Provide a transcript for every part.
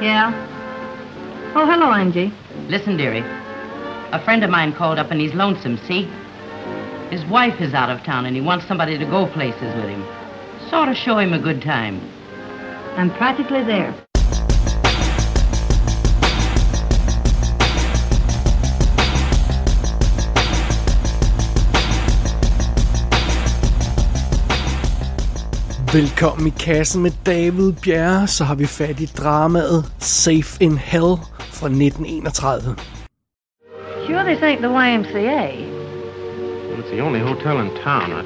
Yeah? Oh, hello, Angie. Listen, dearie. A friend of mine called up and he's lonesome, see? His wife is out of town and he wants somebody to go places with him. Sort of show him a good time. I'm practically there. Velkommen i kassen med David Bjerre, så har vi fat i dramaet Safe in Hell fra 1931. Sure this ain't the YMCA. Well, it's the only hotel in town. I,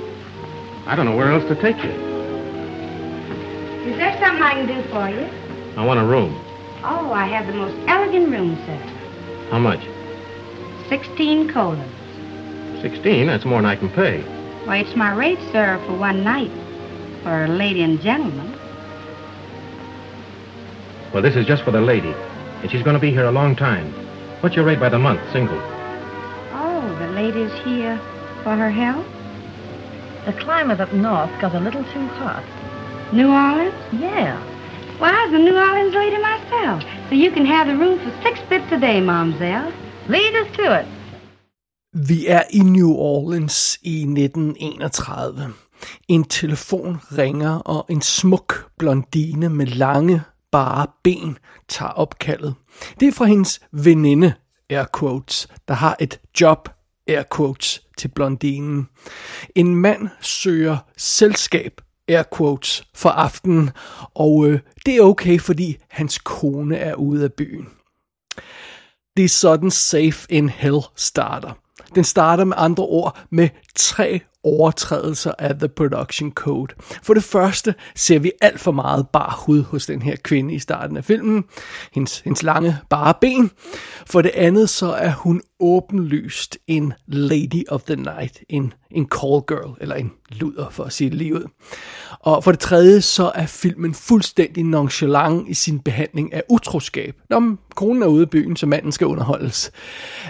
I don't know where else to take you. Is there something I can do for you? I want a room. Oh, I have the most elegant room, sir. How much? 16 colas. 16? That's more than I can pay. Why, it's my rate, sir, for one night. For a lady and gentleman. Well, this is just for the lady. And she's going to be here a long time. What's your rate by the month, single? Oh, the lady's here for her health? The climate up north got a little too hot. New Orleans? Yeah. Well, I was a New Orleans lady myself. So you can have the room for six bits a day, Mamselle. Lead us to it. Vi er i New Orleans i 1931. En telefon ringer, og en smuk blondine med lange, bare ben tager opkaldet. Det er fra hendes veninde, air quotes, der har et job, air quotes, til blondinen. En mand søger selskab, air quotes, for aftenen, og øh, det er okay, fordi hans kone er ude af byen. Det er sådan Safe in Hell starter. Den starter med andre ord med tre overtrædelser af The Production Code. For det første ser vi alt for meget bar hud hos den her kvinde i starten af filmen. Hendes, hendes lange bare ben. For det andet så er hun åbenlyst en lady of the night. En, en call girl, eller en luder for at sige det lige ud. Og for det tredje så er filmen fuldstændig nonchalant i sin behandling af utroskab. Når konen er ude i byen, så manden skal underholdes.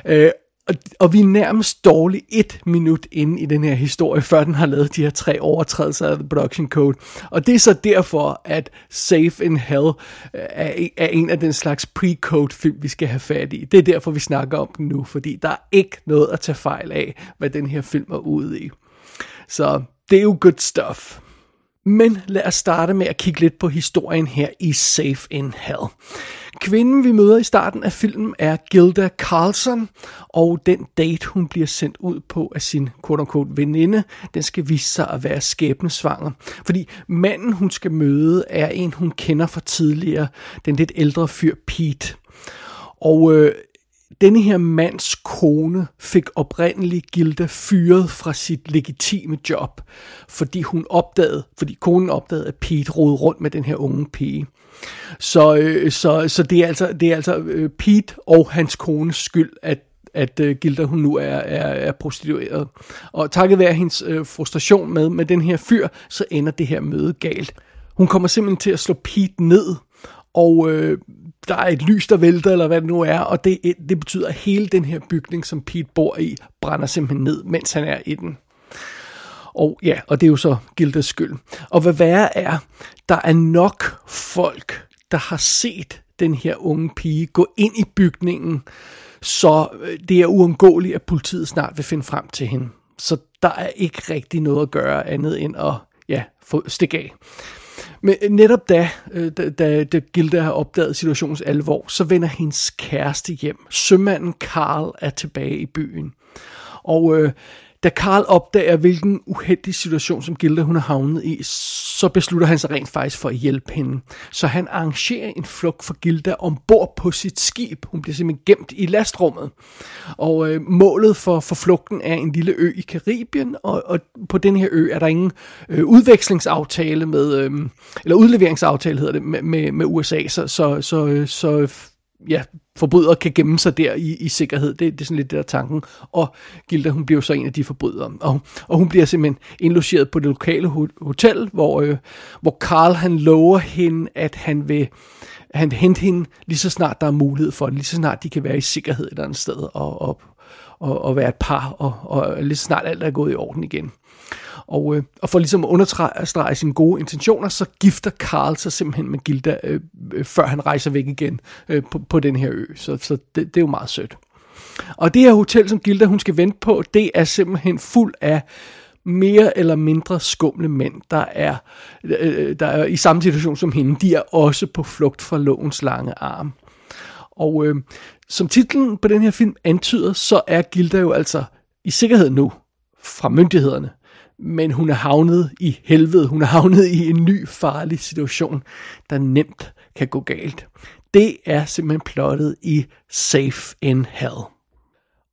Øh, og, og vi er nærmest dårligt et minut inde i den her historie, før den har lavet de her tre overtrædelser af The Production Code. Og det er så derfor, at Safe in Hell øh, er, er en af den slags pre-code film, vi skal have fat i. Det er derfor, vi snakker om den nu, fordi der er ikke noget at tage fejl af, hvad den her film er ude i. Så det er jo good stuff. Men lad os starte med at kigge lidt på historien her i Safe in Hell. Kvinden, vi møder i starten af filmen, er Gilda Carlson, og den date, hun bliver sendt ud på af sin quote-unquote veninde, den skal vise sig at være skæbnesvanger. Fordi manden, hun skal møde, er en, hun kender fra tidligere, den lidt ældre fyr Pete. Og øh, denne her mands kone fik oprindeligt Gilda fyret fra sit legitime job, fordi hun opdagede, fordi konen opdagede, at Pete rodede rundt med den her unge pige. Så, øh, så, så det er altså, det er altså øh, Pete og hans kones skyld, at at uh, Gilda hun nu er, er, er prostitueret. Og takket være hendes uh, frustration med, med den her fyr, så ender det her møde galt. Hun kommer simpelthen til at slå Pete ned, og uh, der er et lys, der vælter, eller hvad det nu er, og det, det betyder, at hele den her bygning, som Pete bor i, brænder simpelthen ned, mens han er i den. Og ja, og det er jo så Gildas skyld. Og hvad værre er, der er nok folk, der har set den her unge pige gå ind i bygningen, så øh, det er uundgåeligt, at politiet snart vil finde frem til hende. Så der er ikke rigtig noget at gøre andet end at ja, få stik af. Men øh, netop da, øh, da, da, da Gilda har opdaget situationens alvor, så vender hendes kæreste hjem. Sømanden Karl er tilbage i byen. Og øh, da Karl opdager, hvilken uheldig situation, som Gilda hun er havnet i, så beslutter han sig rent faktisk for at hjælpe hende. Så han arrangerer en flugt for Gilda ombord på sit skib. Hun bliver simpelthen gemt i lastrummet. Og øh, målet for, for flugten er en lille ø i Karibien, og, og på den her ø er der ingen øh, udvekslingsaftale med, øh, eller udleveringsaftale hedder det, med, med, med USA, så, så, så, øh, så ja, forbrydere kan gemme sig der i, i sikkerhed. Det, det er sådan lidt det der tanken. Og Gilda, hun bliver så en af de forbrydere. Og, og hun bliver simpelthen indlogeret på det lokale hotel, hvor, øh, hvor Karl han lover hende, at han vil, han vil hente hende lige så snart der er mulighed for det, lige så snart de kan være i sikkerhed et eller andet sted og, og, og, og være et par, og, og lige så snart alt er gået i orden igen. Og, øh, og for ligesom at understrege sine gode intentioner, så gifter Carl sig simpelthen med Gilda, øh, øh, før han rejser væk igen øh, på, på den her ø. Så, så det, det er jo meget sødt. Og det her hotel, som Gilda hun skal vente på, det er simpelthen fuld af mere eller mindre skumle mænd, der er, øh, der er i samme situation som hende. De er også på flugt fra lovens lange arm. Og øh, som titlen på den her film antyder, så er Gilda jo altså i sikkerhed nu fra myndighederne. Men hun er havnet i helvede. Hun er havnet i en ny farlig situation, der nemt kan gå galt. Det er simpelthen plottet i Safe in Hell.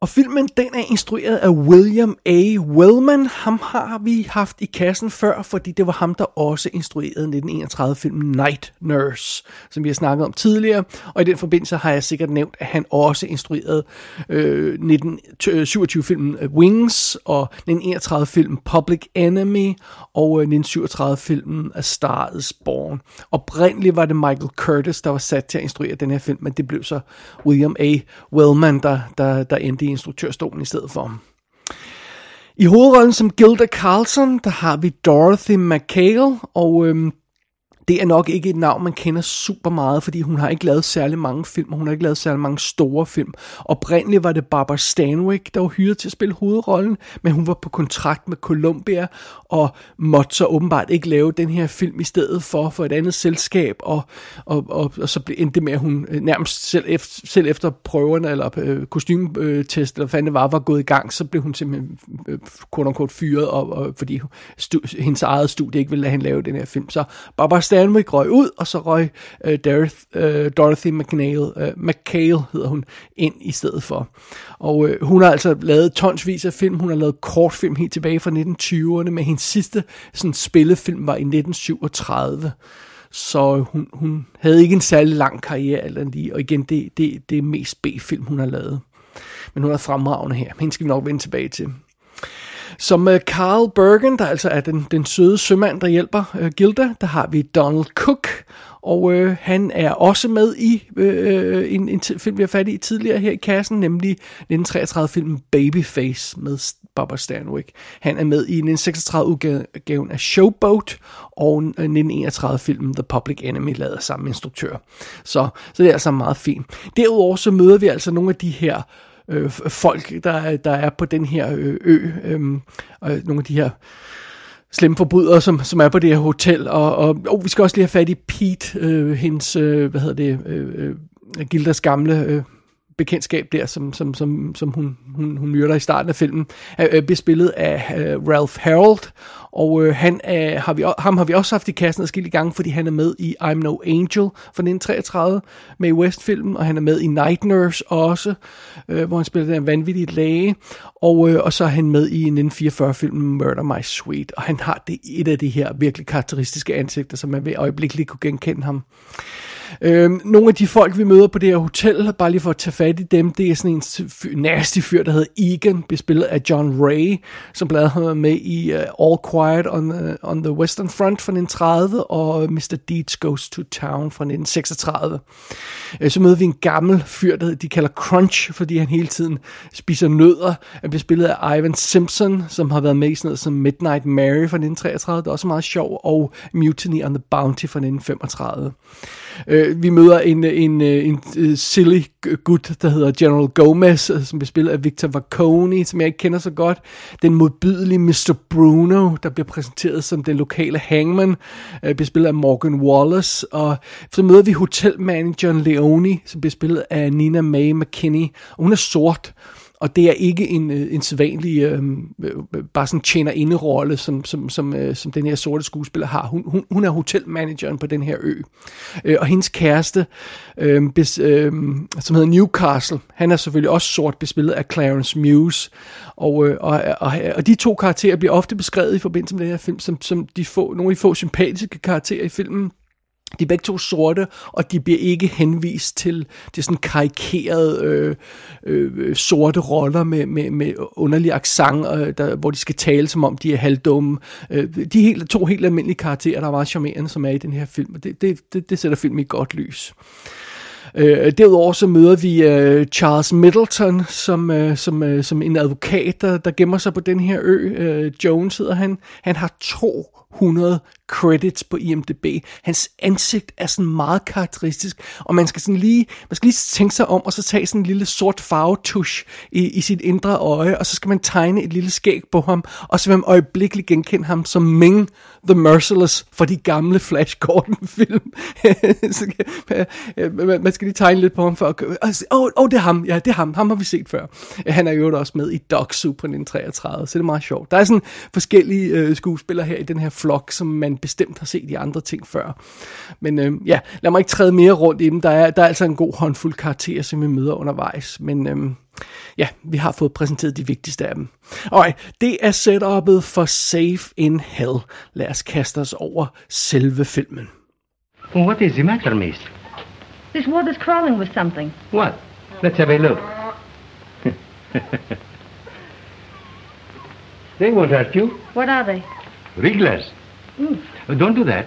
Og filmen, den er instrueret af William A. Wellman. Ham har vi haft i kassen før, fordi det var ham, der også instruerede 1931-filmen Night Nurse, som vi har snakket om tidligere. Og i den forbindelse har jeg sikkert nævnt, at han også instruerede øh, 1927-filmen øh, Wings, og 1931-filmen Public Enemy, og øh, 1937-filmen A Star is Born. Oprindeligt var det Michael Curtis, der var sat til at instruere den her film, men det blev så William A. Wellman, der, der, der endte i instruktørstolen i stedet for. I hovedrollen som Gilda Carlson, der har vi Dorothy McHale, og øhm, det er nok ikke et navn, man kender super meget, fordi hun har ikke lavet særlig mange film, og hun har ikke lavet særlig mange store film. Oprindeligt var det Barbara Stanwyck, der var hyret til at spille hovedrollen, men hun var på kontrakt med Columbia, og måtte så åbenbart ikke lave den her film i stedet for, for et andet selskab, og, og, og, og så blev endte det med, at hun øh, nærmest selv efter, selv efter prøverne, eller øh, kostymetest, eller hvad det var, var gået i gang, så blev hun simpelthen øh, kort fyret, og, og, fordi stu, hendes eget studie ikke ville lade hende lave den her film. Så Barbara Stanwyck røg ud, og så røg øh, Darth, øh, Dorothy McNeil, øh, McHale hedder hun, ind i stedet for. Og øh, hun har altså lavet tonsvis af film. Hun har lavet kortfilm helt tilbage fra 1920'erne, men hendes sidste sådan, spillefilm var i 1937. Så øh, hun, hun havde ikke en særlig lang karriere, eller lige, og igen, det, det, det er mest B-film, hun har lavet. Men hun er fremragende her. Hende skal vi nok vende tilbage til. Som øh, Carl Bergen, der altså er den, den søde sømand, der hjælper øh, Gilda, der har vi Donald Cook, og øh, han er også med i øh, en, en film, vi har fat i tidligere her i kassen, nemlig 1933-filmen Babyface med Barbara Stanwyck. Han er med i 1936-udgaven af Showboat og øh, 1931-filmen The Public Enemy, lavet af samme instruktør. Så, så det er altså meget fint. Derudover så møder vi altså nogle af de her øh, folk, der, der er på den her øh, ø, ø øh, og nogle af de her slemme forbrydere, som, som er på det her hotel, og, og oh, vi skal også lige have fat i Pete, øh, hendes, øh, hvad hedder det, øh, øh Gildas gamle øh, bekendtskab der, som, som, som, som hun, hun, hun myrder i starten af filmen, er, øh, er bespillet af uh, Ralph Harold, og øh, han er, har vi, ham har vi også haft i kassen adskillige gange, fordi han er med i I'm No Angel fra 1933, med i West-filmen, og han er med i Night Nurse også, øh, hvor han spiller den vanvittige læge, og, øh, og så er han med i 1944-filmen Murder My Sweet, og han har det, et af de her virkelig karakteristiske ansigter, som man ved øjeblikkeligt kunne genkende ham. Øhm, nogle af de folk, vi møder på det her hotel, bare lige for at tage fat i dem, det er sådan en nasty fyr, der hedder Egan, bespillet af John Ray, som blandt andet har med i uh, All Quiet on the, on the Western Front fra 1930, og Mr. Deeds Goes to Town fra 1936. Øh, så møder vi en gammel fyr, der de kalder Crunch, fordi han hele tiden spiser nødder. Han bliver spillet af Ivan Simpson, som har været med i sådan noget som Midnight Mary fra 1933, det er også meget sjov, og Mutiny on the Bounty fra 1935. Øh, vi møder en, en, øh, en, en silly gut, der hedder General Gomez, øh, som bliver spillet af Victor Vaconi, som jeg ikke kender så godt. Den modbydelige Mr. Bruno, der bliver præsenteret som den lokale hangman, øh, bliver spillet af Morgan Wallace. Og så møder vi hotelmanageren Leone, som bliver spillet af Nina Mae McKinney. Og hun er sort. Og det er ikke en, øh, en sædvanlig, øh, øh bare sådan tjener inderolle, som, som, som, øh, som den her sorte skuespiller har. Hun, hun, hun er hotelmanageren på den her ø. Øh, og hendes kæreste, øh, bes, øh, som hedder Newcastle, han er selvfølgelig også sort bespillet af Clarence Muse. Og, øh, og, og, og de to karakterer bliver ofte beskrevet i forbindelse med den her film, som, som de få, nogle af de få sympatiske karakterer i filmen. De er begge to sorte, og de bliver ikke henvist til det sådan karikerede øh, øh, sorte roller med, med, med underlig accent, øh, der, hvor de skal tale som om de er halvdumme. Øh, de er helt, to helt almindelige karakterer, der er meget charmerende, som er i den her film, og det, det, det, det sætter filmen i godt lys. Øh, Øh, derudover så møder vi øh, Charles Middleton som, øh, som, øh, som en advokat, der, der gemmer sig på den her ø. Øh, Jones hedder han. Han har 200 credits på IMDb. Hans ansigt er sådan meget karakteristisk, og man skal sådan lige, man skal lige tænke sig om, og så tage sådan en lille sort farvetusch i, i sit indre øje, og så skal man tegne et lille skæg på ham, og så vil man øjeblikkeligt genkende ham som Ming the Merciless fra de gamle Flash Gordon-film. Øh, man skal lige tegne lidt på ham for at... Åh, oh, oh, det er ham. Ja, det er ham. Ham har vi set før. Øh, han er jo også med i Dog på 1933, så det er meget sjovt. Der er sådan forskellige øh, skuespillere her i den her flok, som man bestemt har set i andre ting før. Men øh, ja, lad mig ikke træde mere rundt i dem. Der er, der er altså en god håndfuld karakterer, som vi møder undervejs. Men øh, ja, vi har fået præsenteret de vigtigste af dem. Okay, det er setupet for Safe in Hell. Lad os kaste os over selve filmen. What is the matter, miss? This water's crawling with something. What? Let's have a look. they won't hurt you. What are they? Wrigglers. Mm. Oh, don't do that.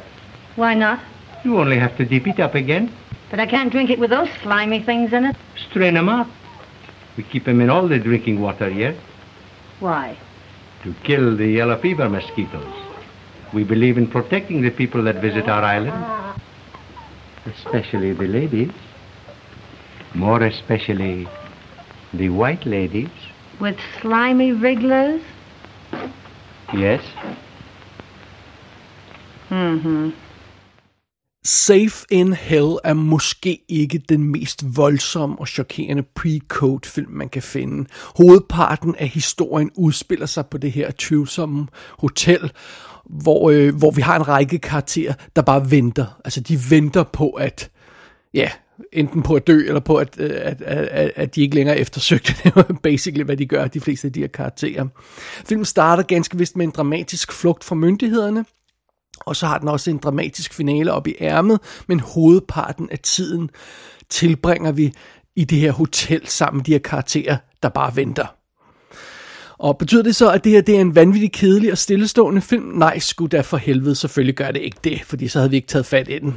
Why not? You only have to dip it up again. But I can't drink it with those slimy things in it. Strain them up. We keep them in all the drinking water here Why? to kill the yellow fever mosquitoes. We believe in protecting the people that visit our island, especially the ladies. More especially the white ladies. With slimy wrigglers? Yes. Mm-hmm. Safe in Hell er måske ikke den mest voldsomme og chokerende pre-code film, man kan finde. Hovedparten af historien udspiller sig på det her tvivlsomme hotel, hvor, øh, hvor vi har en række karakterer, der bare venter. Altså, de venter på at, ja, enten på at dø, eller på at, øh, at, at, at de ikke længere er eftersøgte. Det er basically, hvad de gør, de fleste af de her karakterer. Filmen starter ganske vist med en dramatisk flugt fra myndighederne, og så har den også en dramatisk finale op i ærmet, men hovedparten af tiden tilbringer vi i det her hotel sammen med de her karakterer, der bare venter. Og betyder det så, at det her det er en vanvittig kedelig og stillestående film? Nej, skulle da for helvede, selvfølgelig gør det ikke det, fordi så havde vi ikke taget fat i den.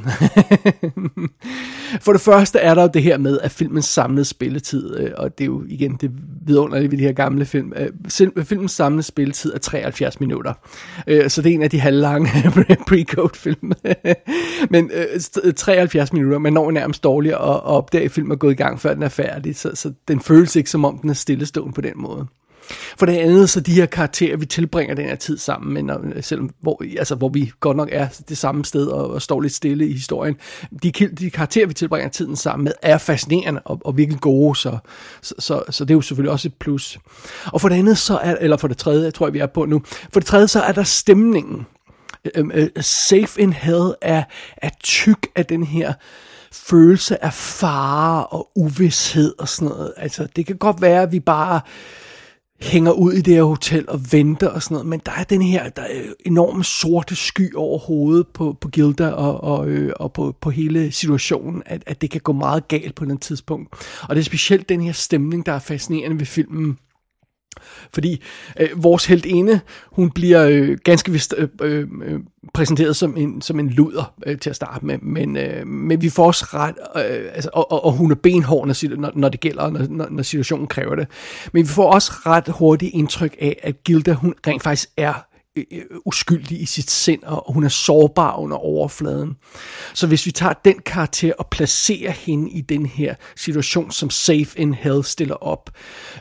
for det første er der jo det her med, at filmens samlede spilletid, øh, og det er jo igen det vidunderlige ved de her gamle film, øh, øh, filmens samlede spilletid er 73 minutter. Så det er en af de halvlange pre-code film. men 73 minutter, man når nærmest dårligt at opdage, at filmen er gået i gang, før den er færdig, så, så den føles ikke som om den er stillestående på den måde. For det andet, så de her karakterer, vi tilbringer den her tid sammen, men når, selvom, hvor, altså, hvor vi godt nok er det samme sted og, og står lidt stille i historien, de, de karakterer, vi tilbringer tiden sammen med, er fascinerende og, og virkelig gode, så, så, så, så det er jo selvfølgelig også et plus. Og for det andet, så er, eller for det tredje, jeg tror, vi er på nu, for det tredje, så er der stemningen. Øhm, øh, safe in Hell er, er tyk af den her følelse af fare og uvidshed og sådan noget. Altså, det kan godt være, at vi bare hænger ud i det her hotel og venter og sådan noget, men der er den her der er enorme sorte sky over hovedet på, på Gilda og, og, øh, og på, på hele situationen, at, at det kan gå meget galt på den tidspunkt. Og det er specielt den her stemning, der er fascinerende ved filmen, fordi øh, vores heltinde, hun bliver øh, ganske vist øh, øh, øh, præsenteret som en, som en luder øh, til at starte med, men, øh, men vi får også ret, øh, altså, og, og, og hun er benhård, når, når det gælder, når, når situationen kræver det. Men vi får også ret hurtigt indtryk af, at Gilda, hun rent faktisk er øh, øh uskyldig i sit sind, og hun er sårbar under overfladen. Så hvis vi tager den karakter og placerer hende i den her situation, som Safe in Hell stiller op,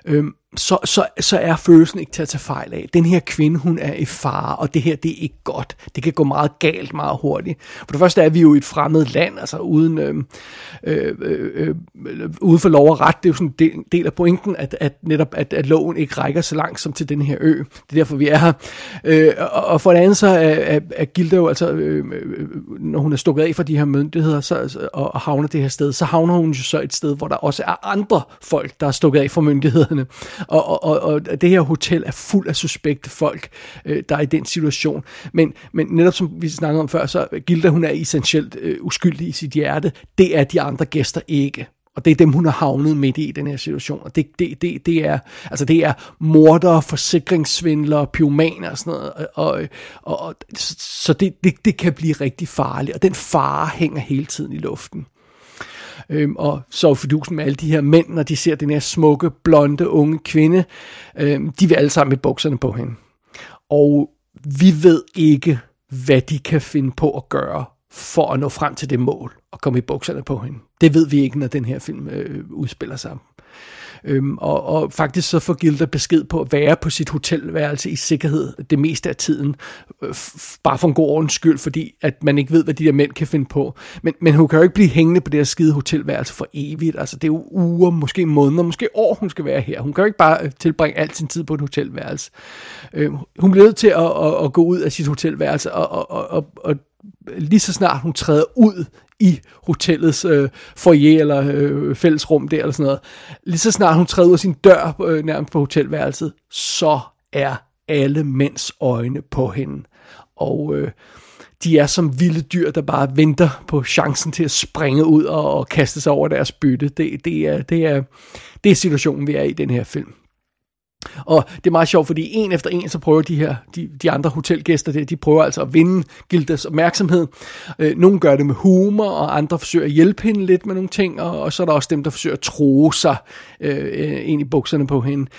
øh, så, så, så er følelsen ikke til at tage fejl af. Den her kvinde, hun er i fare, og det her, det er ikke godt. Det kan gå meget galt meget hurtigt. For det første er vi jo i et fremmed land, altså uden, øhm, øh, øh, øh, øh, uden for lov og ret. Det er jo sådan en del, del af pointen, at, at netop at, at loven ikke rækker så langt som til den her ø. Det er derfor, vi er her. Øh, og, og for det andet så er, er, er Gilda jo altså, øh, øh, øh når hun er stukket af fra de her myndigheder så, og, og havner det her sted, så havner hun jo så et sted, hvor der også er andre folk, der er stukket af fra myndighederne. Og, og, og det her hotel er fuld af suspekte folk, øh, der er i den situation. Men, men netop som vi snakkede om før, så Gilda, hun er essentielt øh, uskyldig i sit hjerte. Det er de andre gæster ikke. Og det er dem, hun har havnet midt i, den her situation. Og det, det, det, det er, altså det er morder, forsikringssvindlere, pyromaner og sådan noget. Og, og, og, så det, det, det kan blive rigtig farligt. Og den fare hænger hele tiden i luften. Øhm, og så fidusen med alle de her mænd, når de ser den her smukke, blonde, unge kvinde, øhm, de vil alle sammen med bukserne på hende. Og vi ved ikke, hvad de kan finde på at gøre for at nå frem til det mål at komme i bukserne på hende. Det ved vi ikke, når den her film øh, udspiller sig. Øhm, og, og faktisk så får Gilda besked på at være på sit hotelværelse i sikkerhed det meste af tiden, øh, bare for en god ordens skyld, fordi at man ikke ved, hvad de der mænd kan finde på. Men, men hun kan jo ikke blive hængende på det her skide hotelværelse for evigt. Altså det er jo uger, måske måneder, måske år, hun skal være her. Hun kan jo ikke bare øh, tilbringe al sin tid på et hotelværelse. Øhm, hun bliver nødt til at, at, at gå ud af sit hotelværelse og, og, og, og lige så snart hun træder ud i hotellets øh, foyer eller øh, fællesrum der eller sådan noget, lige så snart hun træder ud af sin dør øh, nærmest på hotelværelset, så er alle mænds øjne på hende. Og øh, de er som vilde dyr, der bare venter på chancen til at springe ud og, og kaste sig over deres bytte. Det, det, er, det, er, det er situationen, vi er i den her film. Og det er meget sjovt, fordi en efter en, så prøver de her, de, de andre hotelgæster der, de prøver altså at vinde Gildas opmærksomhed. Øh, nogle gør det med humor, og andre forsøger at hjælpe hende lidt med nogle ting, og, og så er der også dem, der forsøger at tro sig øh, ind i bukserne på hende.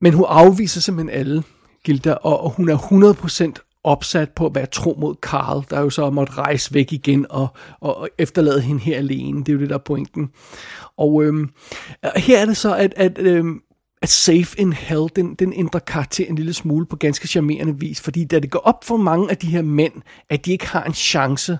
Men hun afviser simpelthen alle, Gilda, og, og hun er 100% opsat på at være tro mod Karl, der jo så måtte rejse væk igen og, og efterlade hende her alene. Det er jo det, der er pointen. Og øhm, her er det så, at, at øhm, at Safe in Hell, den, den ændrer karakter en lille smule på ganske charmerende vis, fordi da det går op for mange af de her mænd, at de ikke har en chance,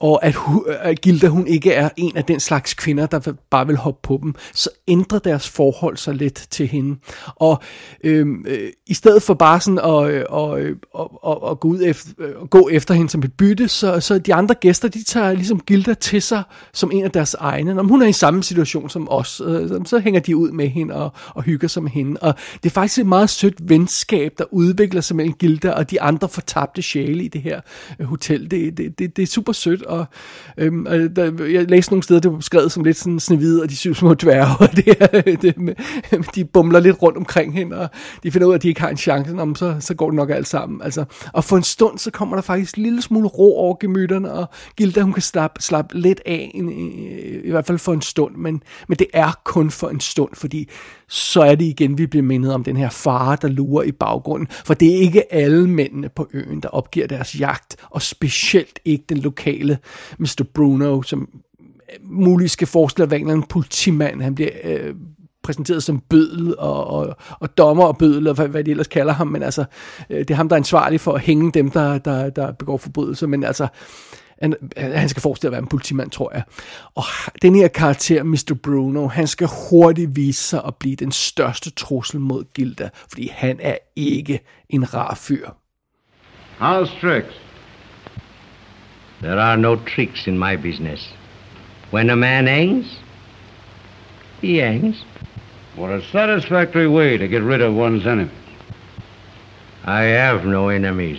og at, at Gilda hun ikke er en af den slags kvinder, der bare vil hoppe på dem, så ændrer deres forhold sig lidt til hende. Og øhm, øh, i stedet for bare sådan at, øh, og, øh, og, og, og gå, ud efter, øh, gå efter hende som et bytte, så, så de andre gæster, de tager ligesom Gilda til sig som en af deres egne. Når hun er i samme situation som os, øh, så hænger de ud med hende og, og hygger sig med hende. Og det er faktisk et meget sødt venskab, der udvikler sig mellem Gilda og de andre fortabte sjæle i det her øh, hotel. Det, det, det, det er super sødt, og øhm, der, jeg læste nogle steder, det var beskrevet som lidt sådan snehvide, og de syv små dværge, og det, øh, det, med, øh, de bumler lidt rundt omkring hende, og de finder ud af, at de ikke har en chance, om så, så går det nok alt sammen. Altså, og for en stund, så kommer der faktisk en lille smule ro over gemytterne, og Gilda, hun kan slappe, slappe lidt af, i, i hvert fald for en stund, men, men det er kun for en stund, fordi så er det igen, vi bliver mindet om den her fare, der lurer i baggrunden. For det er ikke alle mændene på øen, der opgiver deres jagt, og specielt ikke den lokale Mr. Bruno, som øh, muligvis skal forestille at være en politimand. Han bliver øh, præsenteret som bødel og, og, og dommer og bødel, og hvad, hvad de ellers kalder ham, men altså, øh, det er ham, der er ansvarlig for at hænge dem, der, der, der begår forbrydelser, men altså, han, han skal forestille at være en politimand, tror jeg. Og den her karakter, Mr. Bruno, han skal hurtigt vise sig at blive den største trussel mod Gilda, fordi han er ikke en rar fyr. How's tricks? There are no tricks in my business. When a man hangs, he hangs. What a satisfactory way to get rid of one's enemies. I have no enemies.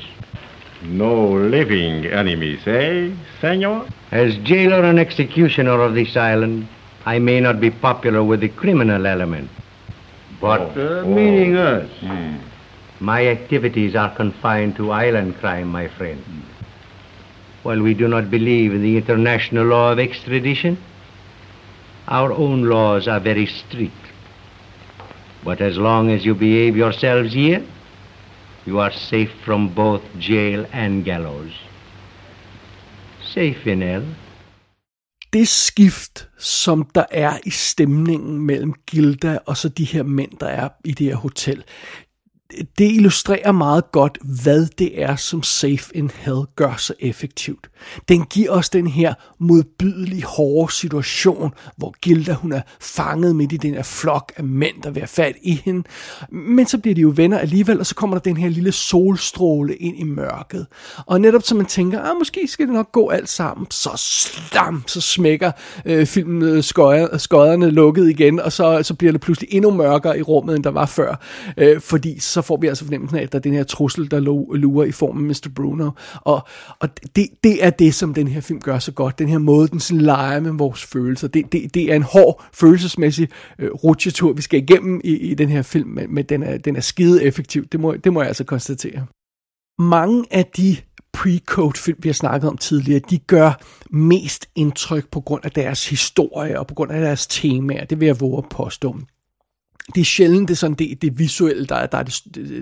No living enemies, eh, senor? As jailer and executioner of this island, I may not be popular with the criminal element. But Uh, meaning us. my activities are confined to island crime, my friend. While we do not believe in the international law of extradition, our own laws are very strict. But as long as you behave yourselves here, you are safe from both jail and gallows. Safe in hell. det skift, som der er i stemningen mellem Gilda og så de her mænd, der er i det her hotel, det illustrerer meget godt, hvad det er, som Safe in Hell gør så effektivt. Den giver os den her modbydelige, hårde situation, hvor Gilda hun er fanget midt i den her flok af mænd, der vil have fat i hende. Men så bliver de jo venner alligevel, og så kommer der den her lille solstråle ind i mørket. Og netop som man tænker, ah, måske skal det nok gå alt sammen, så slam, så smækker øh, filmen øh, skøjer, skøjerne lukket igen, og så, så bliver det pludselig endnu mørkere i rummet, end der var før. Øh, fordi så får vi altså fornemmelsen af, at der er den her trussel, der lurer i formen af Mr. Bruno. Og, og det, det er det, som den her film gør så godt. Den her måde, den sådan leger med vores følelser. Det, det, det er en hård, følelsesmæssig øh, rutsjetur, vi skal igennem i, i den her film, men, men den, er, den er skide effektiv. Det må, det må jeg altså konstatere. Mange af de pre-code-film, vi har snakket om tidligere, de gør mest indtryk på grund af deres historie og på grund af deres temaer. Det vil jeg våge at påstå det er sjældent det, er sådan, det, det visuelle, der, der er det,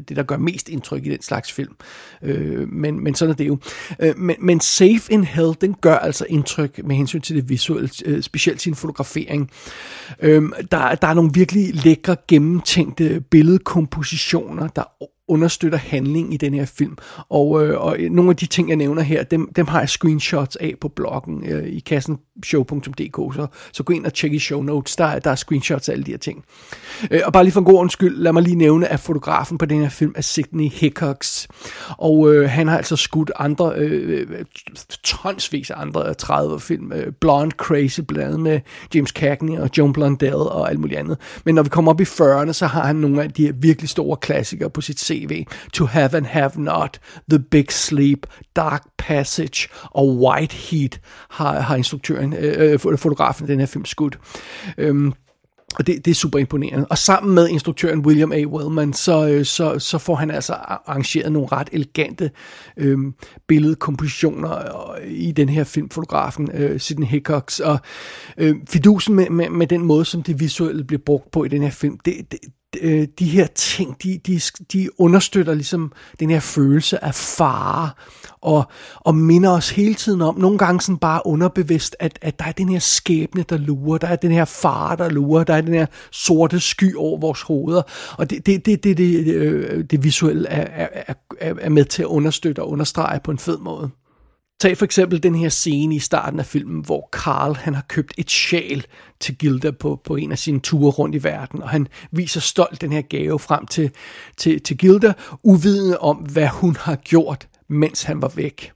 det, der gør mest indtryk i den slags film. Øh, men, men sådan er det jo. Øh, men, men Safe in Hell, den gør altså indtryk med hensyn til det visuelle, øh, specielt sin fotografering. Øh, der, der er nogle virkelig lækre, gennemtænkte billedkompositioner, der understøtter handling i den her film. Og, øh, og øh, nogle af de ting, jeg nævner her, dem, dem har jeg screenshots af på bloggen øh, i kassen show.dk, så, så gå ind og tjek i show notes, der, der er screenshots af alle de her ting. Øh, og bare lige for en god undskyld, lad mig lige nævne, at fotografen på den her film er Sidney Hickox, og øh, han har altså skudt andre, øh, øh tonsvis af andre 30 film, øh, Blonde Crazy, blandt andet med James Cagney og Joan Blondell og alt muligt andet. Men når vi kommer op i 40'erne, så har han nogle af de her virkelig store klassikere på sit tv. To Have and Have Not, The Big Sleep, Dark Passage og White Heat har, har instruktøren, øh, øh fotografen den her film skudt. Øhm, og det, det er super imponerende. Og sammen med instruktøren William A. Wellman, så, øh, så, så får han altså arrangeret nogle ret elegante øhm, øh, billedkompositioner i den her film, fotografen øh, Sidney Hickox. Og øh, fidusen med, med, med den måde, som det visuelle bliver brugt på i den her film, det, det, øh, de her ting, de, de, de understøtter ligesom den her følelse af fare, og, og minder os hele tiden om, nogle gange sådan bare underbevidst, at, at der er den her skæbne, der lurer, der er den her fare, der lurer, der er den her sorte sky over vores hoveder, og det, det, det, det, det, det, det visuelle er, er, er, er med til at understøtte og understrege på en fed måde. Tag for eksempel den her scene i starten af filmen, hvor Carl han har købt et sjal til Gilda på, på en af sine ture rundt i verden, og han viser stolt den her gave frem til, til, til Gilda, uvidende om, hvad hun har gjort, mens han var væk.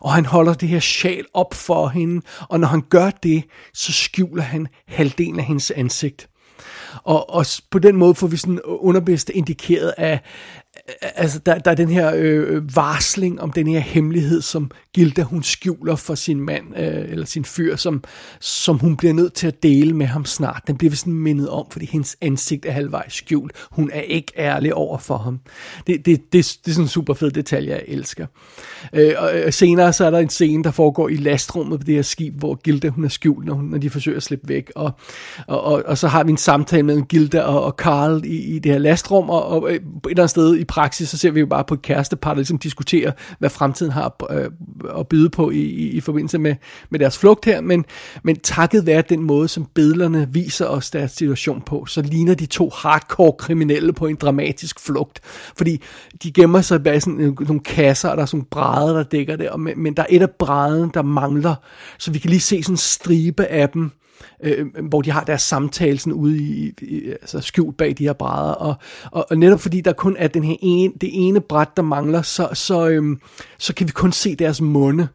Og han holder det her sjal op for hende, og når han gør det, så skjuler han halvdelen af hendes ansigt. Og, og på den måde får vi sådan underbevidst indikeret, at, altså, der, der er den her øh, øh, varsling om den her hemmelighed, som Gilda hun skjuler for sin mand, øh, eller sin fyr, som, som hun bliver nødt til at dele med ham snart. Den bliver vi sådan mindet om, fordi hendes ansigt er halvvejs skjult. Hun er ikke ærlig over for ham. Det, det, det, det er sådan en super fed detalje, jeg elsker. Øh, og øh, senere så er der en scene, der foregår i lastrummet på det her skib, hvor Gilda hun er skjult, når, hun, når de forsøger at slippe væk. Og, og, og, og så har vi en samtale mellem Gilda og, og Carl i, i det her lastrum, og, og øh, et eller andet sted i praksis, så ser vi jo bare på et kærestepar, der ligesom diskuterer, hvad fremtiden har øh, at byde på i, i, i forbindelse med, med deres flugt her, men, men takket være den måde, som billederne viser os deres situation på, så ligner de to hardcore kriminelle på en dramatisk flugt, fordi de gemmer sig bag sådan øh, nogle kasser, og der er sådan nogle brædder, der dækker det, og, men, men der er et af brædderne, der mangler, så vi kan lige se sådan en stribe af dem, Øh, øh, hvor de har deres samtale sådan ude i, i altså skjult bag de her brædder, og, og, og netop fordi der kun er den her ene, det ene bræt, der mangler, så, så, øh, så kan vi kun se deres munde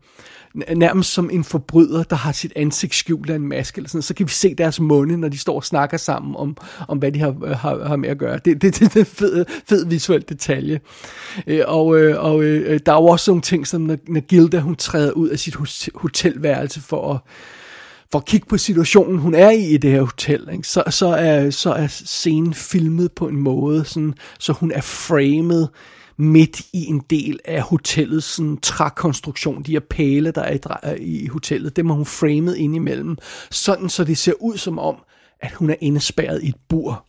nærmest som en forbryder, der har sit ansigt skjult af en maske, eller sådan, så kan vi se deres munde, når de står og snakker sammen om, om hvad de har, øh, har, har med at gøre. Det, det, det er en fed, fed visuel detalje. Øh, og, øh, og øh, øh, der er jo også nogle ting, som når, når Gilda hun træder ud af sit hotelværelse for at for at kigge på situationen, hun er i i det her hotel, ikke? Så, så, er, så er scenen filmet på en måde, sådan, så hun er framed midt i en del af hotellets sådan, trækonstruktion, de her pæle, der er i, i hotellet, dem har hun framet ind imellem, sådan så det ser ud som om, at hun er indespærret i et bur.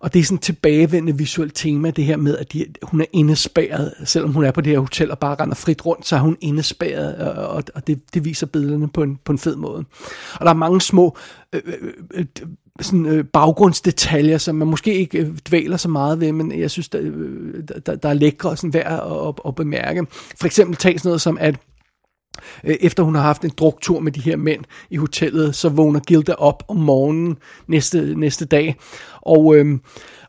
Og det er sådan et tilbagevendende visuelt tema, det her med, at de, hun er indespærret, selvom hun er på det her hotel og bare render frit rundt, så er hun indespærret, og, og det, det viser billederne på en, på en fed måde. Og der er mange små øh, øh, øh sådan, øh, baggrundsdetaljer, som man måske ikke øh, dvæler så meget ved, men jeg synes, der, øh, der, der er lækre sådan værd at, at, at bemærke. For eksempel tag sådan noget som, at Øh, efter hun har haft en druktur med de her mænd i hotellet, så vågner Gilda op om morgenen næste, næste dag. Og, øhm,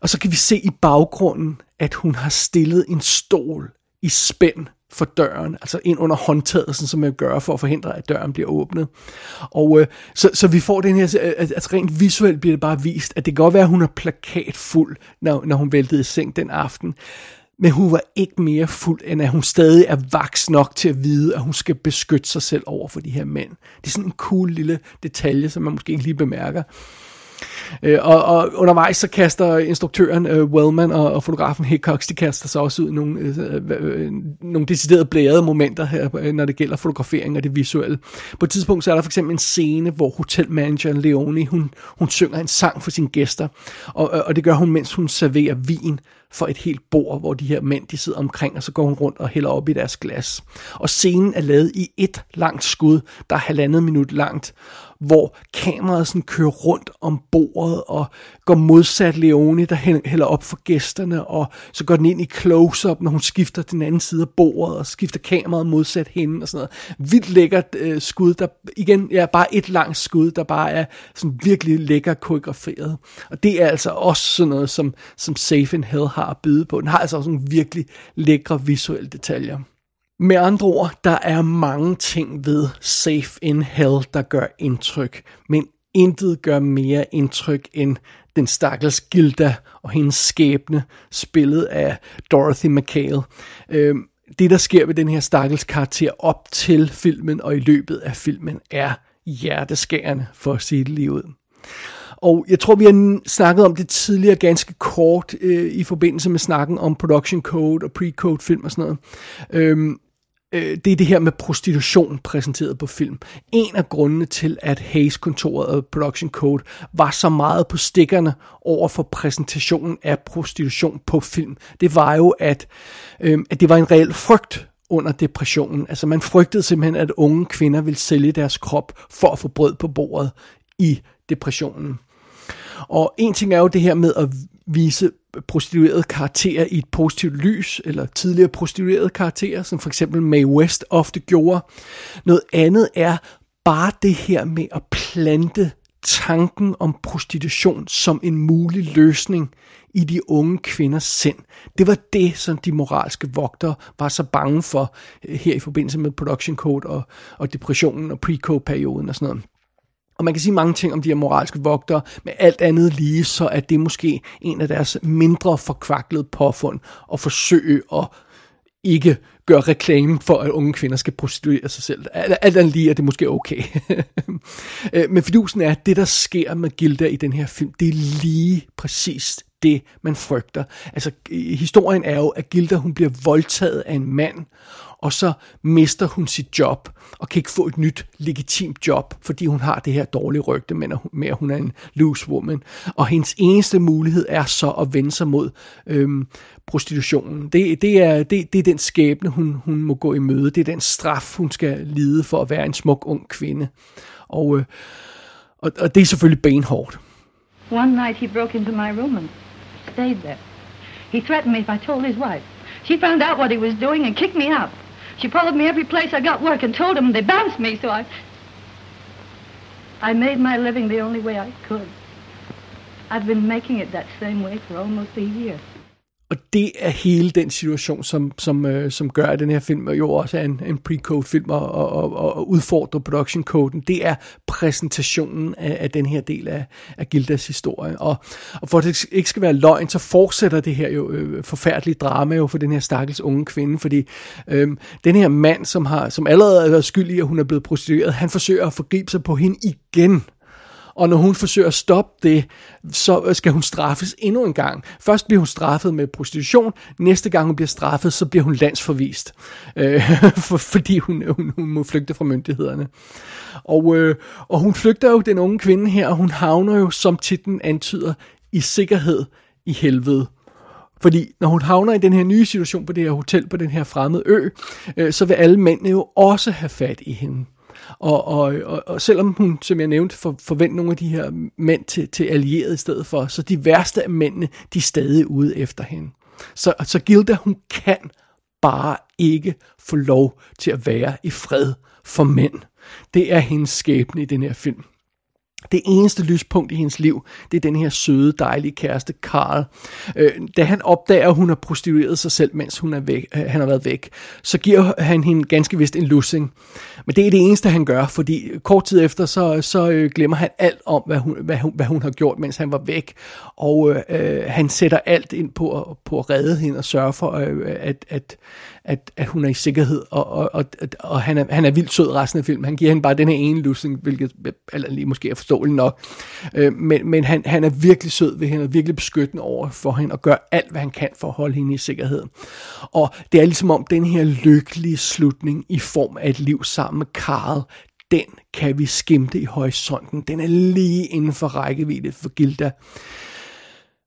og så kan vi se i baggrunden, at hun har stillet en stol i spænd for døren, altså ind under håndtaget, sådan som man gør for at forhindre, at døren bliver åbnet. Og øh, så, så vi får den her, altså rent visuelt bliver det bare vist, at det kan godt være, at hun er plakatfuld, når, når hun væltede i seng den aften. Men hun var ikke mere fuld, end at hun stadig er vaks nok til at vide, at hun skal beskytte sig selv over for de her mænd. Det er sådan en cool lille detalje, som man måske ikke lige bemærker. Øh, og, og undervejs så kaster instruktøren øh, Wellman og, og fotografen Hickox, de kaster sig også ud nogle, øh, øh, øh, nogle deciderede blærede momenter her, øh, når det gælder fotografering og det visuelle. På et tidspunkt så er der for eksempel en scene, hvor hotelmanageren Leonie, hun, hun synger en sang for sine gæster, og, og det gør hun, mens hun serverer vin for et helt bord, hvor de her mænd de sidder omkring, og så går hun rundt og hælder op i deres glas. Og scenen er lavet i et langt skud, der er halvandet minut langt, hvor kameraet sådan kører rundt om bordet og går modsat Leone, der hælder op for gæsterne, og så går den ind i close-up, når hun skifter den anden side af bordet, og skifter kameraet modsat hende og sådan noget. Vildt lækkert øh, skud, der igen, ja, bare et langt skud, der bare er sådan virkelig lækker koreograferet. Og det er altså også sådan noget, som, som Safe in Hell har at byde på. Den har altså også nogle virkelig lækre visuelle detaljer. Med andre ord, der er mange ting ved Safe in Hell, der gør indtryk, men intet gør mere indtryk end den stakkels Gilda og hendes skæbne, spillet af Dorothy McHale. Øh, det, der sker ved den her stakkels karakter op til filmen og i løbet af filmen, er hjerteskærende for at sige det lige ud. Og jeg tror, vi har snakket om det tidligere ganske kort øh, i forbindelse med snakken om production code og pre-code film og sådan noget. Øhm, øh, det er det her med prostitution præsenteret på film. En af grundene til, at Hayes-kontoret og Production Code var så meget på stikkerne over for præsentationen af prostitution på film, det var jo, at, øh, at det var en reel frygt under depressionen. Altså man frygtede simpelthen, at unge kvinder ville sælge deres krop for at få brød på bordet i depressionen. Og en ting er jo det her med at vise prostituerede karakterer i et positivt lys, eller tidligere prostituerede karakterer, som for eksempel Mae West ofte gjorde. Noget andet er bare det her med at plante tanken om prostitution som en mulig løsning i de unge kvinders sind. Det var det, som de moralske vogtere var så bange for eh, her i forbindelse med production code og, og depressionen og pre-code-perioden og sådan noget. Og man kan sige mange ting om de her moralske vogtere, men alt andet lige, så er det måske en af deres mindre forkvaklede påfund at forsøge at ikke gøre reklame for, at unge kvinder skal prostituere sig selv. Alt andet lige er det måske okay. Øh, men fidusen er, at det, der sker med Gilda i den her film, det er lige præcis det, man frygter. Altså, historien er jo, at Gilda, hun bliver voldtaget af en mand, og så mister hun sit job, og kan ikke få et nyt legitimt job, fordi hun har det her dårlige rygte med, at hun er en loose woman. Og hendes eneste mulighed er så at vende sig mod øhm, prostitutionen. Det, det, er, det, det er den skæbne, hun, hun må gå i møde. Det er den straf, hun skal lide for at være en smuk ung kvinde. Og, øh, og, og det er selvfølgelig benhårdt. One night he broke into my room and stayed there. He threatened me if I told his wife. She found out what he was doing and kicked me out. She followed me every place I got work and told them they bounced me, so I... I made my living the only way I could. I've been making it that same way for almost a year. Og det er hele den situation, som, som, øh, som gør, at den her film jo også er en, en pre-code film og, og, og, og udfordrer production coden. Det er præsentationen af, af den her del af, af Gildas historie. Og, og for at det ikke skal være løgn, så fortsætter det her jo øh, forfærdelige drama jo for den her stakkels unge kvinde, fordi øh, den her mand, som, har, som allerede er skyldig, at hun er blevet prostitueret, han forsøger at forgribe sig på hende igen og når hun forsøger at stoppe det, så øh, skal hun straffes endnu en gang. Først bliver hun straffet med prostitution, næste gang hun bliver straffet, så bliver hun landsforvist, øh, for, fordi hun, hun, hun må flygte fra myndighederne. Og, øh, og hun flygter jo, den unge kvinde her, og hun havner jo, som titlen antyder, i sikkerhed i helvede. Fordi når hun havner i den her nye situation på det her hotel på den her fremmede ø, øh, så vil alle mændene jo også have fat i hende. Og, og, og, og selvom hun, som jeg nævnte, for, forventer nogle af de her mænd til, til allierede i stedet for, så de værste af mændene, de er stadig ude efter hende. Så, så Gilda, hun kan bare ikke få lov til at være i fred for mænd. Det er hendes skæbne i den her film. Det eneste lyspunkt i hendes liv, det er den her søde, dejlige kæreste, Carl. Øh, da han opdager, at hun har prostitueret sig selv, mens hun er væk, øh, han har været væk, så giver han hende ganske vist en lussing. Men det er det eneste, han gør, fordi kort tid efter, så, så øh, glemmer han alt om, hvad hun, hvad, hun, hvad hun har gjort, mens han var væk. Og øh, øh han sætter alt ind på, på at redde hende og sørge for, øh, at, at, at, at hun er i sikkerhed, og, og, og, og han, er, han er vildt sød resten af filmen. Han giver hende bare den her ene lussing, hvilket eller lige måske er forståeligt nok. Øh, men men han, han er virkelig sød ved hende, og virkelig beskyttende over for hende, og gør alt, hvad han kan for at holde hende i sikkerhed. Og det er ligesom om den her lykkelige slutning i form af et liv sammen med Karl, den kan vi skimte i horisonten. Den er lige inden for rækkevidde for Gilda.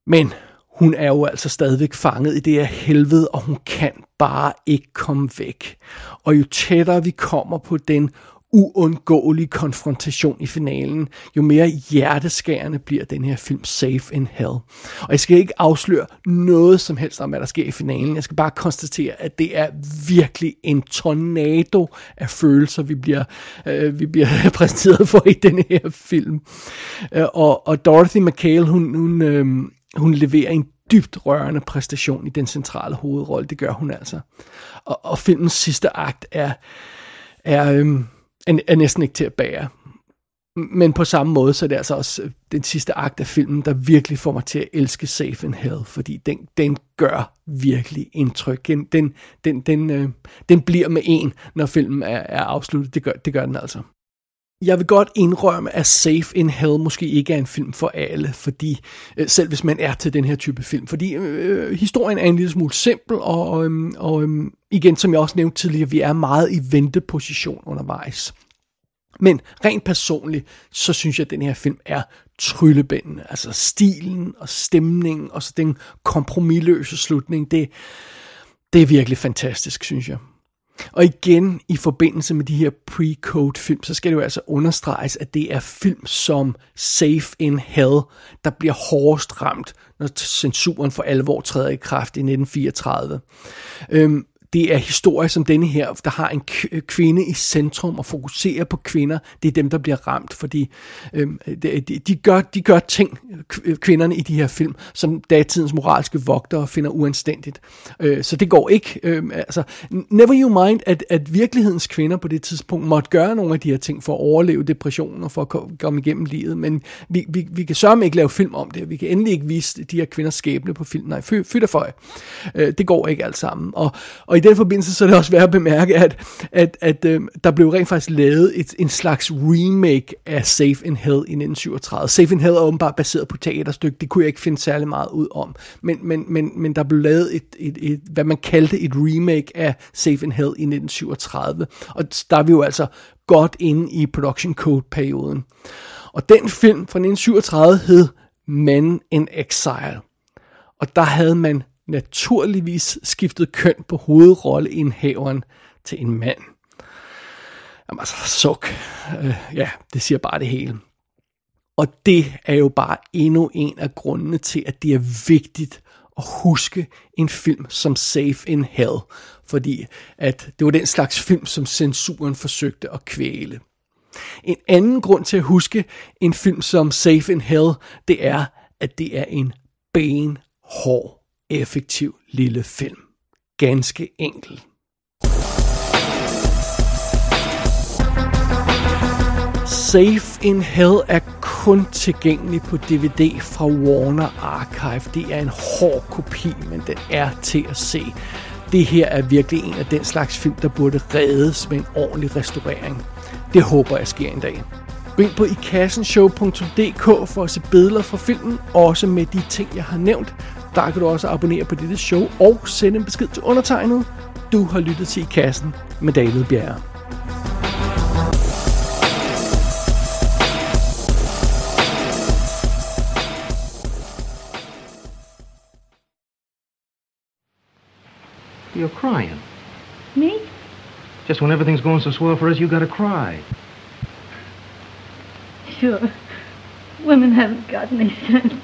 Men hun er jo altså stadigvæk fanget i det her helvede, og hun kan bare ikke komme væk. Og jo tættere vi kommer på den uundgåelige konfrontation i finalen, jo mere hjerteskærende bliver den her film Safe in Hell. Og jeg skal ikke afsløre noget som helst om, hvad der sker i finalen. Jeg skal bare konstatere, at det er virkelig en tornado af følelser, vi bliver, øh, vi bliver præsenteret for i den her film. Øh, og, og Dorothy McHale, hun, hun, øh, hun leverer en dybt rørende præstation i den centrale hovedrolle. Det gør hun altså. Og, og filmens sidste akt er, er, øhm, er, er næsten ikke til at bære. Men på samme måde, så er det altså også øh, den sidste akt af filmen, der virkelig får mig til at elske Safe in Hell, fordi den, den gør virkelig indtryk. Den, den, den, den, øh, den bliver med en, når filmen er, er afsluttet. Det gør, det gør den altså jeg vil godt indrømme, at Safe in Hell måske ikke er en film for alle, fordi øh, selv hvis man er til den her type film, fordi øh, øh historien er en lille smule simpel, og, øh, og øh, igen, som jeg også nævnte tidligere, vi er meget i venteposition undervejs. Men rent personligt, så synes jeg, at den her film er tryllebændende. Altså stilen og stemningen, og så den kompromilløse slutning, det, det er virkelig fantastisk, synes jeg. Og igen, i forbindelse med de her pre-code film, så skal det jo altså understreges, at det er film som Safe in Hell, der bliver hårdest ramt, når censuren for alvor træder i kraft i 1934. Øhm, det er historier som denne her, der har en kvinde i centrum og fokuserer på kvinder. Det er dem, der bliver ramt, fordi øhm, de, de, gør, de gør ting, kvinderne i de her film, som datidens moralske vogtere finder uanstændigt. Øh, så det går ikke. Øh, altså, never you mind, at, at virkelighedens kvinder på det tidspunkt måtte gøre nogle af de her ting for at overleve depressionen og for at komme igennem livet, men vi, vi, vi kan sørge ikke lave film om det. Vi kan endelig ikke vise de her kvinders skæbne på film. Nej, fyt for øh, Det går ikke alt sammen. Og, og i den forbindelse så er det også værd at bemærke, at, at, at øh, der blev rent faktisk lavet et, en slags remake af Safe in Hell i 1937. Safe in Hell er åbenbart baseret på teaterstykke, det kunne jeg ikke finde særlig meget ud om. Men, men, men, men der blev lavet et, et, et, hvad man kaldte et remake af Safe in Hell i 1937. Og der er vi jo altså godt inde i production code-perioden. Og den film fra 1937 hed Man in Exile. Og der havde man naturligvis skiftet køn på hovedrolleindhaveren til en mand. Jamen altså, suk. Øh, ja, det siger bare det hele. Og det er jo bare endnu en af grundene til, at det er vigtigt at huske en film som Safe in Hell, fordi at det var den slags film, som censuren forsøgte at kvæle. En anden grund til at huske en film som Safe in Hell, det er, at det er en benhård effektiv lille film. Ganske enkelt. Safe in Hell er kun tilgængelig på DVD fra Warner Archive. Det er en hård kopi, men den er til at se. Det her er virkelig en af den slags film, der burde reddes med en ordentlig restaurering. Det håber jeg sker en dag. Gå ind på ikassenshow.dk for at se billeder fra filmen, også med de ting, jeg har nævnt. Der kan du også abonnere på dette show og sende en besked til undertegnet. Du har lyttet til I Kassen med David Bjerre. You're crying. Me? Just when everything's going so swell for us, you gotta cry. Sure. Women haven't got any sense.